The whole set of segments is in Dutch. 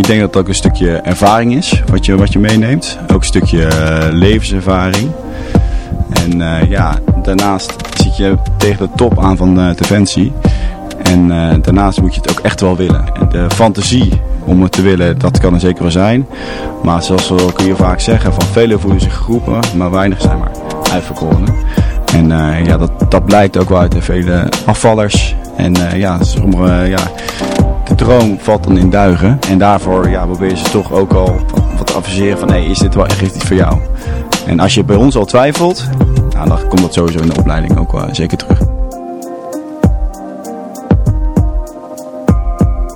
Ik denk dat het ook een stukje ervaring is wat je, wat je meeneemt. Ook een stukje uh, levenservaring. En uh, ja, daarnaast zit je tegen de top aan van uh, Defensie. En daarnaast moet je het ook echt wel willen. En de fantasie om het te willen, dat kan er zeker wel zijn. Maar zoals we kun je vaak zeggen, van velen voelen zich geroepen, maar weinig zijn maar uitverkoren. En ja, dat, dat blijkt ook wel uit de vele afvallers. En ja, sommige, ja, de droom valt dan in duigen. En daarvoor ja, proberen ze toch ook al wat te adviseren van hey, is dit wel echt iets voor jou? En als je bij ons al twijfelt, nou, dan komt dat sowieso in de opleiding ook wel zeker terug.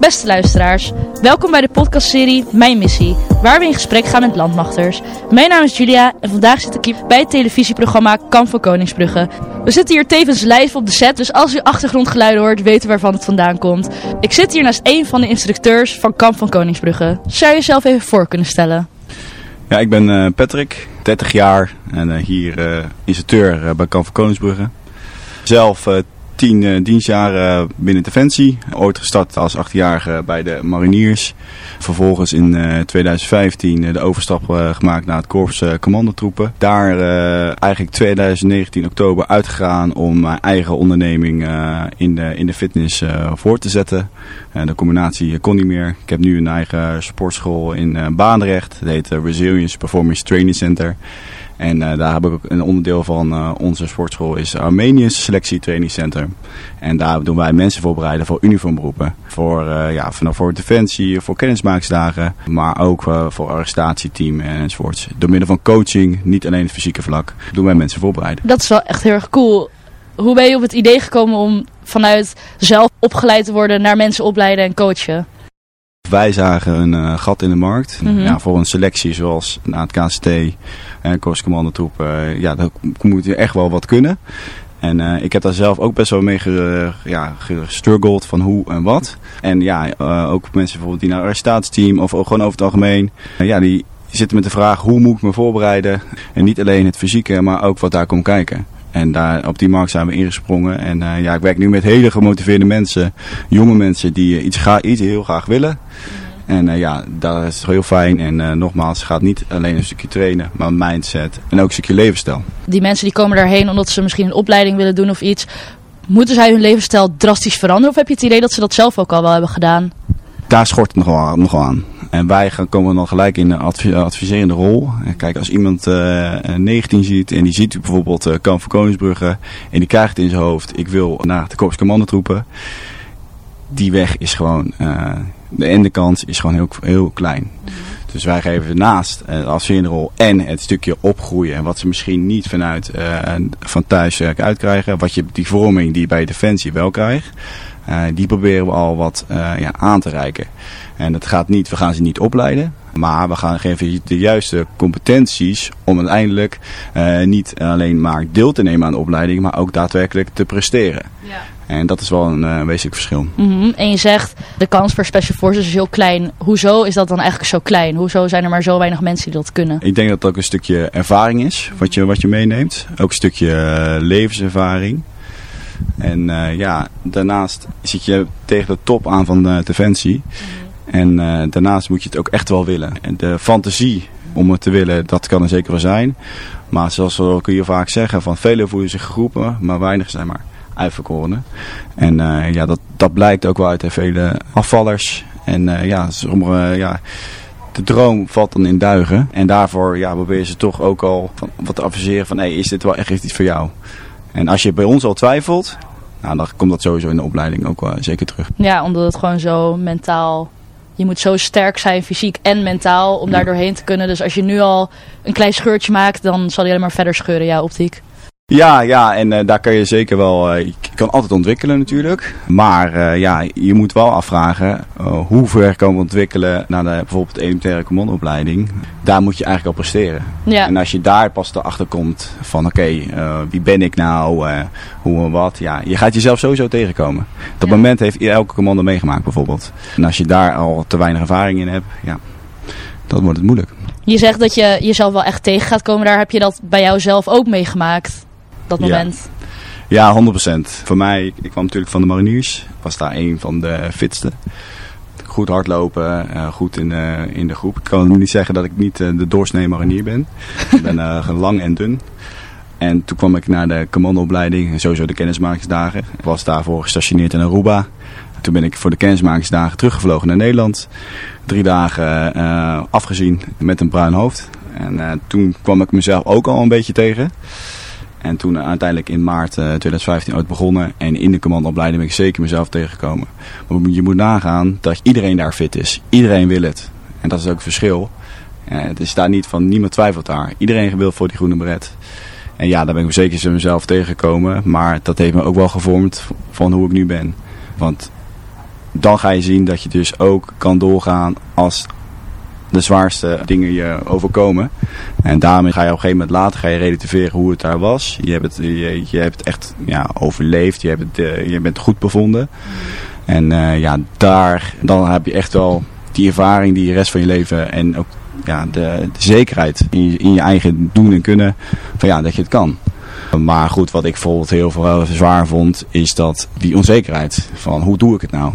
Beste luisteraars, welkom bij de podcastserie Mijn Missie, waar we in gesprek gaan met landmachters. Mijn naam is Julia en vandaag zit ik bij het televisieprogramma Kamp van Koningsbrugge. We zitten hier tevens live op de set, dus als u achtergrondgeluiden hoort, weten waarvan het vandaan komt. Ik zit hier naast een van de instructeurs van Kamp van Koningsbrugge. Zou je jezelf even voor kunnen stellen? Ja, ik ben uh, Patrick, 30 jaar en uh, hier uh, instructeur bij Kamp van Koningsbrugge. Zelf tien uh, dienstjaren binnen Defensie. Ooit gestart als achtjarige bij de mariniers. Vervolgens in uh, 2015 de overstap gemaakt naar het korps commandotroepen. Daar eigenlijk 2019 oktober uitgegaan om mijn eigen onderneming in, de, in de fitness voor te zetten. de combinatie kon niet meer. Ik heb nu een eigen sportschool in Baanrecht. Het heet Resilience Performance Training Center. En uh, daar heb ik ook een onderdeel van uh, onze sportschool is Armeniërs Selectie Training Center. En daar doen wij mensen voorbereiden voor uniformberoepen. Voor, uh, ja, vanaf voor defensie, voor kennismaaksdagen, maar ook voor arrestatieteam enzovoorts. Door middel van coaching, niet alleen het fysieke vlak, doen wij mensen voorbereiden. Dat is wel echt heel erg cool. Hoe ben je op het idee gekomen om vanuit zelf opgeleid te worden naar mensen opleiden en coachen? Wij zagen een uh, gat in de markt. Mm -hmm. ja, voor een selectie zoals na het KCT en Korpscommandotroep. Uh, ja, dan moet je echt wel wat kunnen. En uh, ik heb daar zelf ook best wel mee ge, ja, gestruggeld van hoe en wat. En ja, ook mensen bijvoorbeeld die naar het arrestatieteam of gewoon over het algemeen. ja, die zitten met de vraag hoe moet ik me voorbereiden. En niet alleen het fysieke, maar ook wat daar komt kijken. En daar, op die markt zijn we ingesprongen. En uh, ja, ik werk nu met hele gemotiveerde mensen. Jonge mensen die uh, iets, ga, iets heel graag willen. En uh, ja, dat is heel fijn. En nogmaals, het gaat niet alleen een stukje trainen, maar mindset. En ook een stukje levensstijl. Die mensen die komen daarheen omdat ze misschien een opleiding willen doen of iets. Moeten zij hun levensstijl drastisch veranderen? Of heb je het idee dat ze dat zelf ook al wel hebben gedaan? Daar schort het nogal, nogal aan. En wij gaan, komen dan gelijk in een adviserende rol. En kijk, als iemand uh, 19 ziet en die ziet bijvoorbeeld uh, Kamp van Koningsbrugge en die krijgt in zijn hoofd, ik wil naar de Korps Commandotroepen. Die weg is gewoon, uh, de ende kans is gewoon heel, heel klein. Dus wij geven naast de adviserende rol en het stukje opgroeien. En wat ze misschien niet vanuit van thuiswerk uitkrijgen. Wat je, die vorming die je bij Defensie wel krijgt. Uh, die proberen we al wat uh, ja, aan te reiken. En dat gaat niet, we gaan ze niet opleiden. Maar we gaan geven de juiste competenties om uiteindelijk uh, niet alleen maar deel te nemen aan de opleiding. Maar ook daadwerkelijk te presteren. Ja. En dat is wel een uh, wezenlijk verschil. Mm -hmm. En je zegt, de kans voor Special Forces is heel klein. Hoezo is dat dan eigenlijk zo klein? Hoezo zijn er maar zo weinig mensen die dat kunnen? Ik denk dat het ook een stukje ervaring is, wat je, wat je meeneemt. Ook een stukje uh, levenservaring. En uh, ja, daarnaast zit je tegen de top aan van de Defensie. -hmm. En uh, daarnaast moet je het ook echt wel willen. En de fantasie om het te willen, dat kan er zeker wel zijn. Maar zoals we kun je vaak zeggen, van velen voelen zich geroepen, maar weinig zijn maar uitverkorenen. En uh, ja, dat, dat blijkt ook wel uit de vele afvallers. En uh, ja, sommige, ja, de droom valt dan in duigen. En daarvoor ja, proberen ze toch ook al van, wat te adviseren van, hey, is dit wel echt iets voor jou? En als je bij ons al twijfelt, nou, dan komt dat sowieso in de opleiding ook wel zeker terug. Ja, omdat het gewoon zo mentaal... Je moet zo sterk zijn, fysiek en mentaal, om daar doorheen te kunnen. Dus als je nu al een klein scheurtje maakt, dan zal hij alleen maar verder scheuren, jouw optiek. Ja, ja, en uh, daar kan je zeker wel, uh, je kan altijd ontwikkelen natuurlijk. Maar uh, ja, je moet wel afvragen hoe ver kan we ontwikkelen naar de, bijvoorbeeld de elementaire commandoopleiding. Daar moet je eigenlijk al presteren. Ja. En als je daar pas erachter komt van oké, okay, wie ben ik nou, hoe en wat. Ja, je gaat jezelf sowieso tegenkomen. Dat ja. moment heeft elke commando meegemaakt bijvoorbeeld. En als je daar al te weinig ervaring in hebt, ja, dan wordt het moeilijk. Je zegt dat je jezelf wel echt tegen gaat komen. Daar heb je dat bij jou zelf ook meegemaakt? Dat moment? Ja, ja 100%. Voor mij, ik kwam natuurlijk van de mariniers. Ik was daar een van de fitste. goed hardlopen, uh, goed in, in de groep. Ik kan niet zeggen dat ik niet uh, de doorsnee marinier ben. ik ben lang en dun. En toen kwam ik naar de commandoopleiding en sowieso de kennismakingsdagen. Ik was daarvoor gestationeerd in Aruba. Toen ben ik voor de kennismakingsdagen teruggevlogen naar Nederland. Drie dagen afgezien met een bruin hoofd. En toen kwam ik mezelf ook al een beetje tegen. En toen uiteindelijk in maart 2015 ooit begonnen. En in de commandoopleiding ben ik zeker mezelf tegengekomen. Maar je moet nagaan dat iedereen daar fit is. Iedereen wil het. En dat is ook het verschil. het is daar niet van, niemand twijfelt daar. Iedereen wil voor die groene beret. En ja, daar ben ik zeker mezelf tegengekomen. Maar dat heeft me ook wel gevormd van hoe ik nu ben. Want dan ga je zien dat je dus ook kan doorgaan als de zwaarste dingen je overkomen. En daarmee ga je op een gegeven moment later ga je relativeren hoe het daar was. Je hebt het, je, hebt echt ja, overleefd. Je, hebt uh, je bent goed bevonden. En uh, ja, daar dan heb je echt wel die ervaring die je rest van je leven en ook ja, de, zekerheid in je, in je eigen doen en kunnen van ja, dat je het kan. Maar goed, wat ik bijvoorbeeld heel veel zwaar vond, is dat die onzekerheid van hoe doe ik het nou?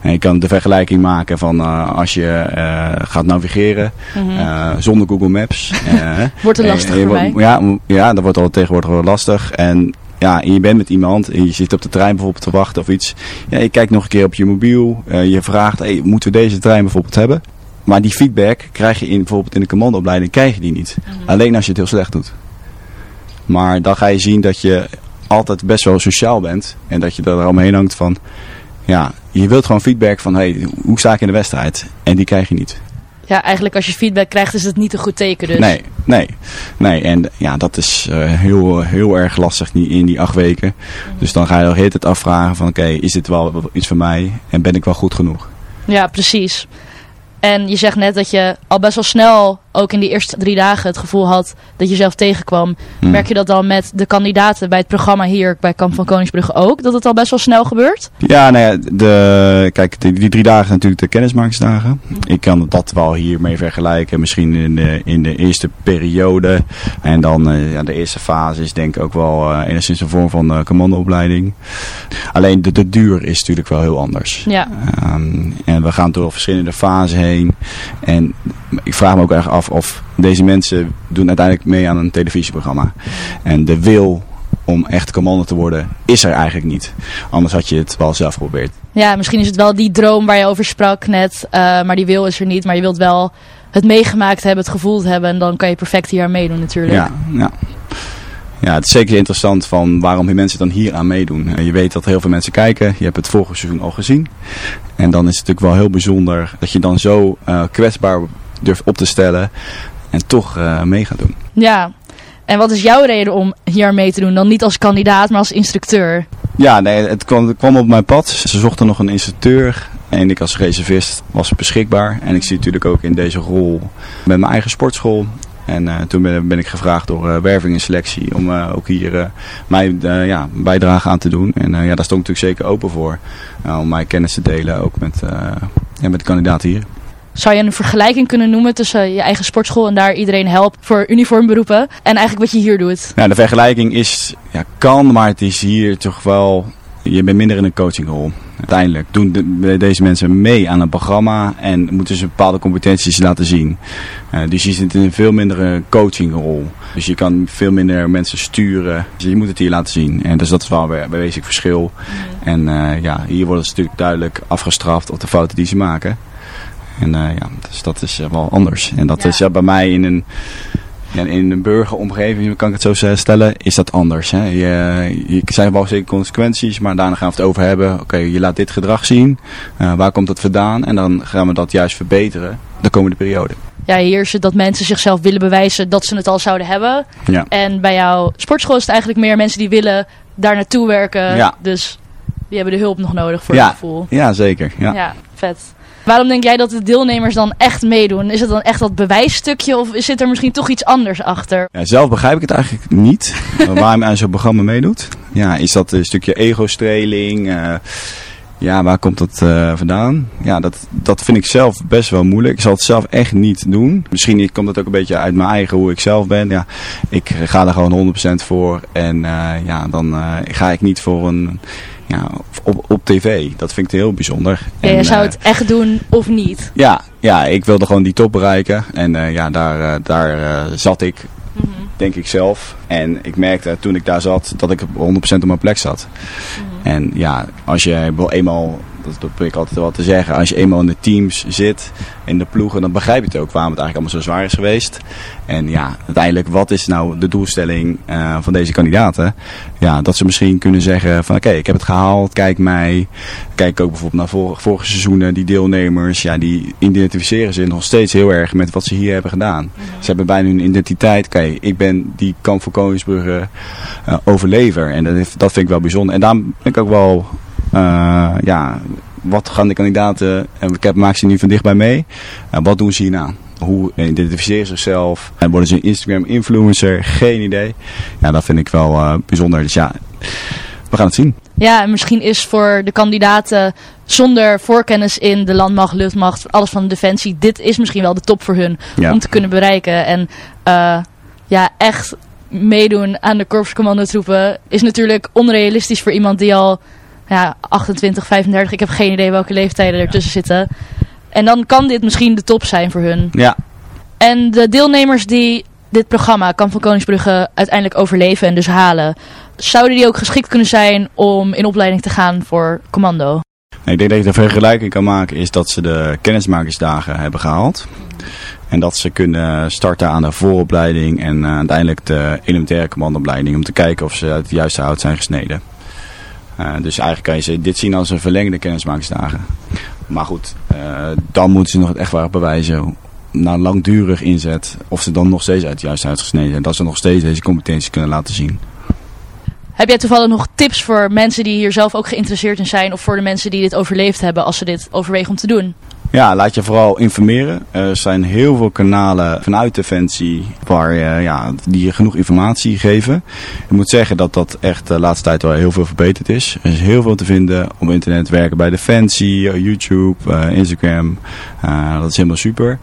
En je kan de vergelijking maken van uh, als je uh, gaat navigeren mm -hmm. uh, zonder Google Maps. wordt het lastig voor mij? Ja, ja, dat wordt al tegenwoordig wel lastig. En ja, en je bent met iemand en je zit op de trein bijvoorbeeld te wachten of iets. Ja, je kijkt nog een keer op je mobiel. je vraagt, hey, moeten we deze trein bijvoorbeeld hebben? Maar die feedback krijg je in, bijvoorbeeld in de commandoopleiding krijg je die niet. Mm -hmm. Alleen als je het heel slecht doet. Maar dan ga je zien dat je altijd best wel sociaal bent. En dat je er omheen hangt van ja, je wilt gewoon feedback van, hey, hoe sta ik in de wedstrijd? En die krijg je niet. Ja, eigenlijk als je feedback krijgt is het niet een goed teken dus. Nee, nee, nee. En ja, dat is uh, heel, heel erg lastig in die acht weken. Mm. Dus dan ga je de hele tijd afvragen van, oké, okay, is dit wel iets voor mij? En ben ik wel goed genoeg? Ja, precies. En je zegt net dat je al best wel snel, ook in die eerste drie dagen, het gevoel had dat je zelf tegenkwam. Hmm. Merk je dat dan met de kandidaten bij het programma hier bij Kamp van Koningsbrugge ook? Dat het al best wel snel gebeurt? Ja, nou ja, de, kijk, die, die drie dagen natuurlijk de kennismakingsdagen. Ik kan dat wel hiermee vergelijken. Misschien in de, in de eerste periode. En dan uh, ja, de eerste fase is denk ik ook wel uh, enigszins een vorm van uh, commandoopleiding. Alleen de, de duur is natuurlijk wel heel anders. Ja. Um, en we gaan door verschillende fasen heen. En ik vraag me ook erg af of deze mensen doen uiteindelijk mee aan een televisieprogramma. En de wil om echt commando te worden, is er eigenlijk niet. Anders had je het wel zelf geprobeerd. Ja, misschien is het wel die droom waar je over sprak net, uh, maar die wil is er niet. Maar je wilt wel het meegemaakt hebben, het gevoeld hebben en dan kan je perfect hier aan meedoen natuurlijk. Ja, ja. Ja, het is zeker interessant van waarom die mensen dan hier aan meedoen. Je weet dat heel veel mensen kijken. Je hebt het vorige seizoen al gezien. En dan is het natuurlijk wel heel bijzonder dat je dan zo uh, kwetsbaar durft op te stellen. En toch uh, mee gaat doen. Ja, en wat is jouw reden om hier mee te doen? Dan niet als kandidaat, maar als instructeur? Ja, nee, het kwam, het kwam op mijn pad. Ze zochten nog een instructeur. En ik als reservist was beschikbaar. En ik zie natuurlijk ook in deze rol met mijn eigen sportschool en uh, toen ben, ben, ik gevraagd door uh, werving en selectie om uh, ook hier mijn ja, bijdrage aan te doen. En ja, daar stond ik natuurlijk zeker open voor. om mijn kennis te delen ook met, ja, met de kandidaten hier. Zou je een vergelijking kunnen noemen tussen je eigen sportschool en daar iedereen helpt voor uniformberoepen en eigenlijk wat je hier doet? Nou, de vergelijking is, ja, kan, maar het is hier toch wel je bent minder in een coachingrol. Uiteindelijk doen de, deze mensen mee aan een programma en moeten ze bepaalde competenties laten zien. Uh, dus je zit in een veel mindere coachingrol. Dus je kan veel minder mensen sturen. Dus je moet het hier laten zien. En dus dat is wel een wezenlijk verschil. En uh, ja, hier worden ze natuurlijk duidelijk afgestraft op de fouten die ze maken. En uh, ja, dus dat is wel anders. En dat ja. is ja, bij mij in een in een burgeromgeving, kan ik het zo stellen, is dat anders. Hè? Je, je zijn wel zeker consequenties, maar daarna gaan we het over hebben. Oké, je laat dit gedrag zien. Uh, waar komt dat vandaan? En dan gaan we dat juist verbeteren de komende periode. Ja, hier is het dat mensen zichzelf willen bewijzen dat ze het al zouden hebben. Ja. En bij jouw sportschool is het eigenlijk meer mensen die willen daar naartoe werken. Ja. Dus die hebben de hulp nog nodig voor ja. het gevoel. Ja, zeker. Ja, ja vet. Waarom denk jij dat de deelnemers dan echt meedoen? Is het dan echt dat bewijsstukje of zit er misschien toch iets anders achter? Ja, zelf begrijp ik het eigenlijk niet. waarom aan zo'n programma meedoet. Ja, is dat een stukje ego-streling? Uh, ja, waar komt dat uh, vandaan? Ja, dat, dat vind ik zelf best wel moeilijk. Ik zal het zelf echt niet doen. Misschien komt het ook een beetje uit mijn eigen hoe ik zelf ben. Ja, ik ga er gewoon 100% voor. En uh, ja, dan ga ik niet voor een ja, op, op tv. Dat vind ik heel bijzonder. Ja, je En, zou eh, het echt doen of niet? ja, ja, ik wilde gewoon die top bereiken. En eh, ja, daar, eh, daar zat ik, denk ik zelf. En ik merkte toen ik daar zat dat ik op 100% op mijn plek zat. En ja, als je eenmaal, dat, probeer ik altijd wel te zeggen, als je eenmaal in de teams zit, in de ploegen, dan begrijp je het ook waarom het eigenlijk allemaal zo zwaar is geweest. En ja, uiteindelijk, wat is nou de doelstelling eh, van deze kandidaten? Ja, dat ze misschien kunnen zeggen van oké, ik heb het gehaald, kijk mij. Kijk ook bijvoorbeeld naar vorige, vorige seizoenen, die deelnemers, ja, die identificeren zich nog steeds heel erg met wat ze hier hebben gedaan. Ze hebben bijna hun identiteit, oké, ik ben die kamp voor Koningsbrugge eh, overlever. En dat, heeft- dat vind ik wel bijzonder. En daarom ben ik ook wel, ja, wat gaan de kandidaten, en ik heb, maak ze nu van dichtbij mee, Eh, wat doen ze hierna? Hoe identificeren ze zichzelf? En worden ze een Instagram influencer? Geen idee. Ja, dat vind ik wel eh, bijzonder. Dus ja, we gaan het zien. Ja, en misschien is voor de kandidaten zonder voorkennis in de landmacht, luchtmacht, alles van de defensie, dit is misschien wel de top voor hun Ja. om te kunnen bereiken. En eh, ja, echt meedoen aan de korpscommandotroepen is natuurlijk onrealistisch voor iemand die al ja, 28, 35, ik heb geen idee welke leeftijden ertussen zitten. En dan kan dit misschien de top zijn voor hun. Ja, En de deelnemers die dit programma, Kamp van Koningsbrugge, uiteindelijk overleven en dus halen, zouden die ook geschikt kunnen zijn om in opleiding te gaan voor commando? ik denk dat je de vergelijking kan maken is dat ze de kennismakersdagen hebben gehaald. En dat ze kunnen starten aan de vooropleiding en eh, uiteindelijk de elementaire commandoopleiding. Om te kijken of ze uit het juiste hout zijn gesneden. Eh, dus eigenlijk kan je dit zien als een verlengde kennismakersdagen. Maar goed, eh, dan moeten ze nog het echt waar bewijzen. Na langdurig inzet of ze dan nog steeds uit het juiste hout gesneden zijn. Dat ze nog steeds deze competenties kunnen laten zien. Heb jij toevallig nog tips voor mensen die hier zelf ook geïnteresseerd in zijn of voor de mensen die dit overleefd hebben als ze dit overwegen om te doen? Ja, laat je vooral informeren. Er zijn heel veel kanalen vanuit Defensie waar, eh, ja, die je genoeg informatie geven. Ik moet zeggen dat dat echt de laatste tijd wel heel veel verbeterd is. Er is heel veel te vinden op internet. Werken bij Defensie, eh, YouTube, eh, Instagram. Dat is helemaal super.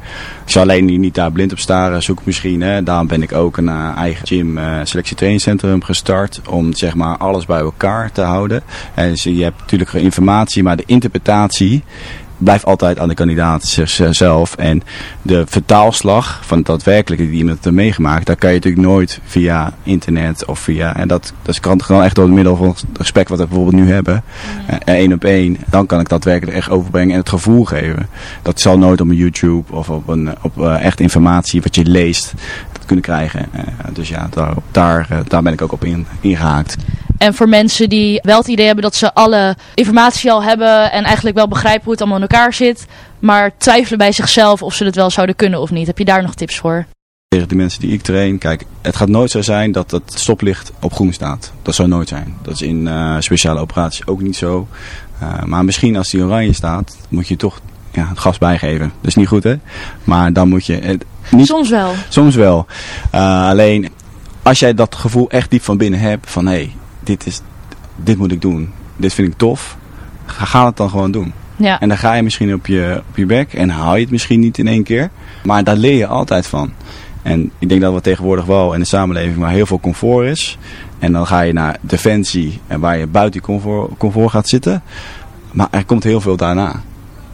Ik zou alleen niet- daar blind op staren. Zoek misschien. Hè. Daarom ben ik ook een eigen gym selectie trainingscentrum gestart. Om zeg maar alles bij elkaar te houden. En je hebt natuurlijk informatie, maar de interpretatie blijft altijd aan de kandidaat zichzelf. En de vertaalslag van het daadwerkelijke die iemand heeft meegemaakt, daar kan je natuurlijk nooit via internet of via. En dat, dat kan gewoon echt door het middel van het gesprek wat we bijvoorbeeld nu hebben. eh, één op één. Dan kan ik daadwerkelijk echt overbrengen en het gevoel geven. Dat zal nooit op een YouTube of op, een, op eh, echt informatie wat je leest kunnen krijgen. Eh, dus ja, daar, daar, daar ben ik ook op in, ingehaakt. En voor mensen die wel het idee hebben dat ze alle informatie al hebben en eigenlijk wel begrijpen hoe het allemaal in elkaar zit, maar twijfelen bij zichzelf of ze het wel zouden kunnen of niet. Heb je daar nog tips voor? Tegen de mensen die ik train, kijk, het gaat nooit zo zijn dat het stoplicht op groen staat. Dat zou nooit zijn. Dat is in eh, speciale operaties ook niet zo. Uh, maar misschien als die oranje staat, moet je toch ja, het gas bijgeven. Dat is niet goed, hè? Maar dan moet je... Het, niet, soms wel. Soms wel. Uh, alleen, als jij dat gevoel echt diep van binnen hebt, van hé, hey, dit, is, dit moet ik doen. Dit vind ik tof. Ga, ga het dan gewoon doen. Ja. En dan ga je misschien op je, op je bek en haal je het misschien niet in één keer. Maar daar leer je altijd van. En ik denk dat we tegenwoordig wel in de samenleving waar heel veel comfort is. En dan ga je naar defensie en waar je buiten die comfort, comfort gaat zitten. Maar er komt heel veel daarna.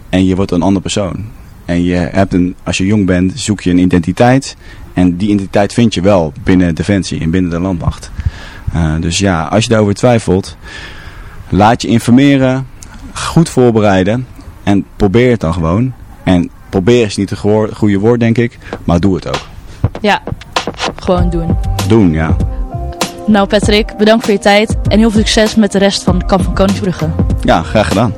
En je wordt een ander persoon. En je hebt een, als je jong bent, zoek je een identiteit. En die identiteit vind je wel binnen defensie en binnen de landmacht. Uh, dus ja, als je daarover twijfelt, laat je informeren, goed voorbereiden en probeer het dan gewoon. En probeer is niet het goede woord, denk ik, maar doe het ook. Ja, gewoon doen. Doen, ja. Nou Patrick, bedankt voor je tijd en heel veel succes met de rest van de Kamp van Koningsbrugge. Ja, graag gedaan.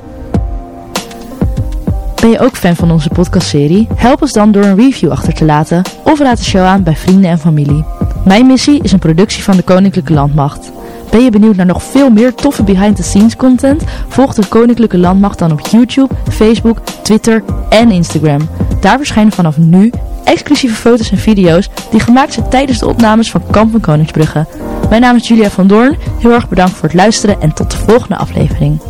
Ben je ook fan van onze podcastserie? Help ons dan door een review achter te laten of raad de show aan bij vrienden en familie. Mijn missie is een productie van de Koninklijke Landmacht. Ben je benieuwd naar nog veel meer toffe behind-the-scenes content? Volg de Koninklijke Landmacht dan op YouTube, Facebook, Twitter en Instagram. Daar verschijnen vanaf nu exclusieve foto's en video's die gemaakt zijn tijdens de opnames van Kamp van Koningsbrugge. Mijn naam is Julia van Doorn, heel erg bedankt voor het luisteren en tot de volgende aflevering.